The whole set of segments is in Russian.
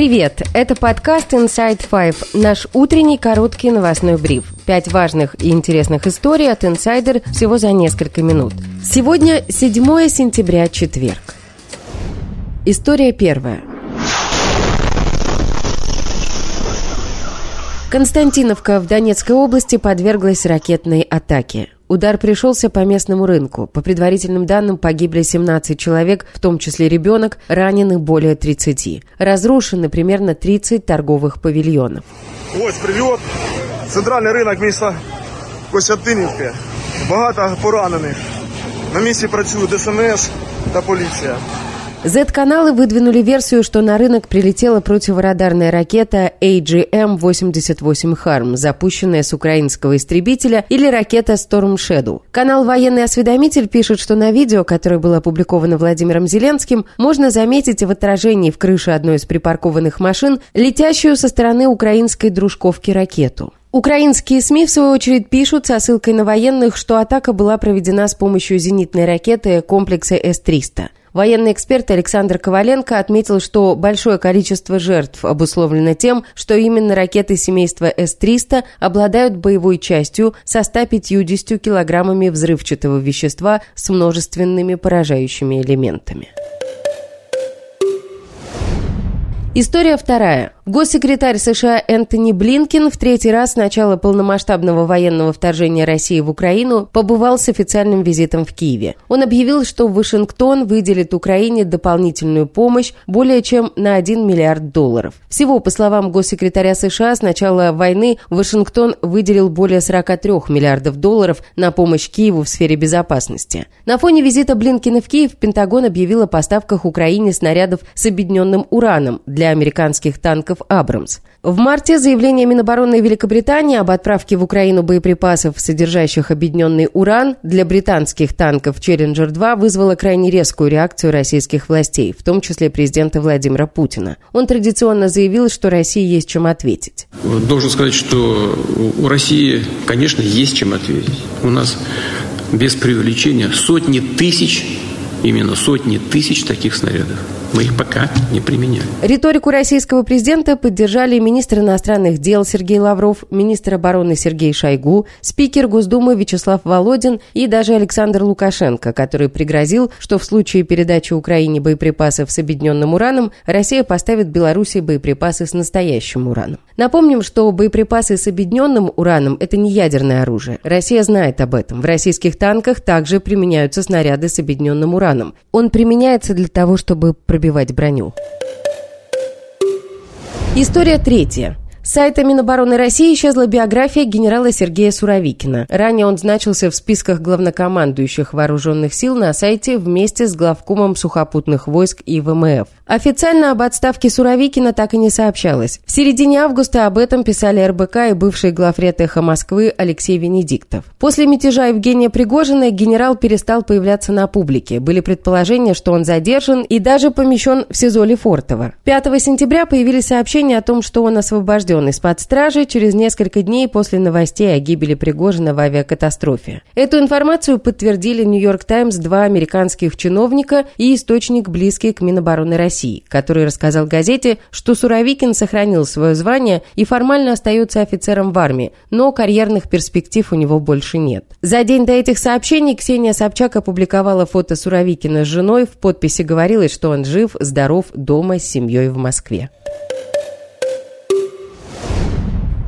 Привет! Это подкаст Inside Five, наш утренний короткий новостной бриф. Пять важных и интересных историй от Insider всего за несколько минут. Сегодня 7 сентября, четверг. История первая. Константиновка в Донецкой области подверглась ракетной атаке. Удар пришелся по местному рынку. По предварительным данным погибли 17 человек, в том числе ребенок, ранены более 30. Разрушены примерно 30 торговых павильонов. Ось прильот. Центральний ринок міста Костянтинівки. Багато поранених. На місці працюють ДСНС та поліція. Z-каналы выдвинули версию, что на рынок прилетела противорадарная ракета AGM-88 «Харм», запущенная с украинского истребителя, или ракета Storm Shadow. Канал «Военный осведомитель» пишет, что на видео, которое было опубликовано Владимиром Зеленским, можно заметить в отражении в крыше одной из припаркованных машин летящую со стороны украинской дружковки ракету. Украинские СМИ, в свою очередь, пишут со ссылкой на военных, что атака была проведена с помощью зенитной ракеты комплекса С-300. Военный эксперт Александр Коваленко отметил, что большое количество жертв обусловлено тем, что именно ракеты семейства С-300 обладают боевой частью со 150 килограммами взрывчатого вещества с множественными поражающими элементами. История вторая. Госсекретарь США Энтони Блинкин в третий раз с начала полномасштабного военного вторжения России в Украину побывал с официальным визитом в Киеве. Он объявил, что Вашингтон выделит Украине дополнительную помощь более чем на 1 миллиард долларов. Всего, по словам госсекретаря США, с начала войны Вашингтон выделил более 43 миллиардов долларов на помощь Киеву в сфере безопасности. На фоне визита Блинкина в Киев Пентагон объявил о поставках Украине снарядов с объединенным ураном для американских танков «Абрамс». В марте заявление Минобороны Великобритании об отправке в Украину боеприпасов, содержащих объединенный уран, для британских танков «Челленджер-2» вызвало крайне резкую реакцию российских властей, в том числе президента Владимира Путина. Он традиционно заявил, что России есть чем ответить. Должен сказать, что у России, конечно, есть чем ответить. У нас без преувеличения сотни тысяч, именно сотни тысяч таких снарядов. Мы их пока не применяем. Риторику российского президента поддержали министр иностранных дел Сергей Лавров, министр обороны Сергей Шойгу, спикер Госдумы Вячеслав Володин и даже Александр Лукашенко, который пригрозил, что в случае передачи Украине боеприпасов с объединенным ураном Россия поставит Беларуси боеприпасы с настоящим ураном. Напомним, что боеприпасы с объединенным ураном – это не ядерное оружие. Россия знает об этом. В российских танках также применяются снаряды с объединенным ураном. Он применяется для того, чтобы пробивать броню. История третья. С сайта Минобороны России исчезла биография генерала Сергея Суровикина. Ранее он значился в списках главнокомандующих вооруженных сил на сайте вместе с главкомом сухопутных войск и ВМФ. Официально об отставке Суровикина так и не сообщалось. В середине августа об этом писали РБК и бывший главред «Эхо Москвы» Алексей Венедиктов. После мятежа Евгения Пригожина генерал перестал появляться на публике. Были предположения, что он задержан и даже помещен в СИЗО Лефортово. 5 сентября появились сообщения о том, что он освобожден из-под стражи через несколько дней после новостей о гибели Пригожина в авиакатастрофе. Эту информацию подтвердили «Нью-Йорк Таймс» два американских чиновника и источник, близкий к Минобороны России. России, который рассказал газете, что Суровикин сохранил свое звание и формально остается офицером в армии, но карьерных перспектив у него больше нет. За день до этих сообщений Ксения Собчак опубликовала фото Суровикина с женой. В подписи говорилось, что он жив, здоров, дома с семьей в Москве.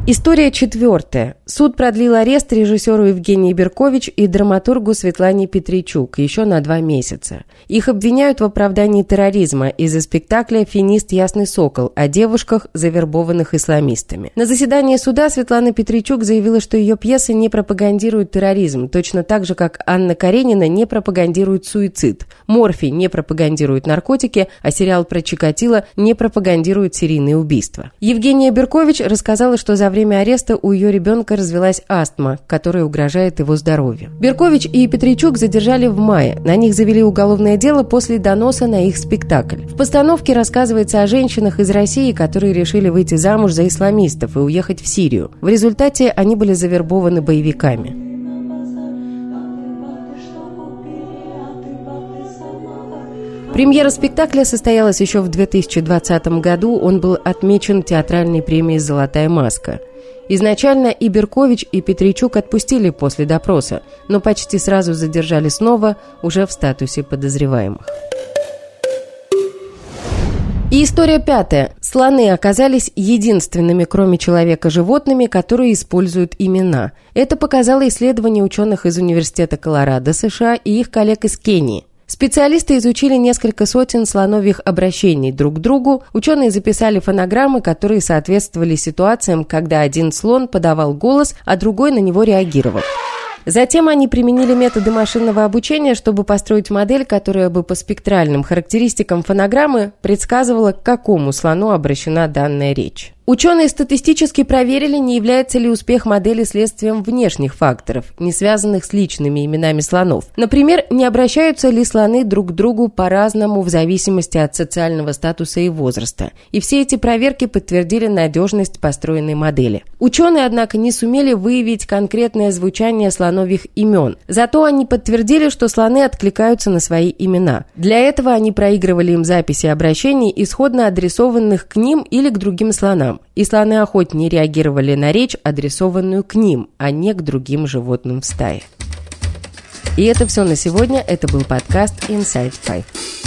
История четвертая. Суд продлил арест режиссеру Евгении Беркович и драматургу Светлане Петричук еще на два месяца. Их обвиняют в оправдании терроризма из-за спектакля «Финист Ясный Сокол» о девушках, завербованных исламистами. На заседании суда Светлана Петричук заявила, что ее пьеса не пропагандирует терроризм, точно так же, как Анна Каренина не пропагандирует суицид, Морфи не пропагандирует наркотики, а сериал про Чикатило не пропагандирует серийные убийства. Евгения Беркович рассказала, что за время ареста у ее ребенка развелась астма, которая угрожает его здоровью. Беркович и Петричук задержали в мае. На них завели уголовное дело после доноса на их спектакль. В постановке рассказывается о женщинах из России, которые решили выйти замуж за исламистов и уехать в Сирию. В результате они были завербованы боевиками. Премьера спектакля состоялась еще в 2020 году. Он был отмечен театральной премией «Золотая маска». Изначально и Беркович, и Петричук отпустили после допроса, но почти сразу задержали снова, уже в статусе подозреваемых. И история пятая. Слоны оказались единственными, кроме человека, животными, которые используют имена. Это показало исследование ученых из Университета Колорадо, США и их коллег из Кении. Специалисты изучили несколько сотен слоновьих обращений друг к другу. Ученые записали фонограммы, которые соответствовали ситуациям, когда один слон подавал голос, а другой на него реагировал. Затем они применили методы машинного обучения, чтобы построить модель, которая бы по спектральным характеристикам фонограммы предсказывала, к какому слону обращена данная речь. Ученые статистически проверили, не является ли успех модели следствием внешних факторов, не связанных с личными именами слонов. Например, не обращаются ли слоны друг к другу по-разному в зависимости от социального статуса и возраста. И все эти проверки подтвердили надежность построенной модели. Ученые, однако, не сумели выявить конкретное звучание слоновьих имен. Зато они подтвердили, что слоны откликаются на свои имена. Для этого они проигрывали им записи обращений, исходно адресованных к ним или к другим слонам животным, и слоны охотнее реагировали на речь, адресованную к ним, а не к другим животным в стае. И это все на сегодня. Это был подкаст Inside Five.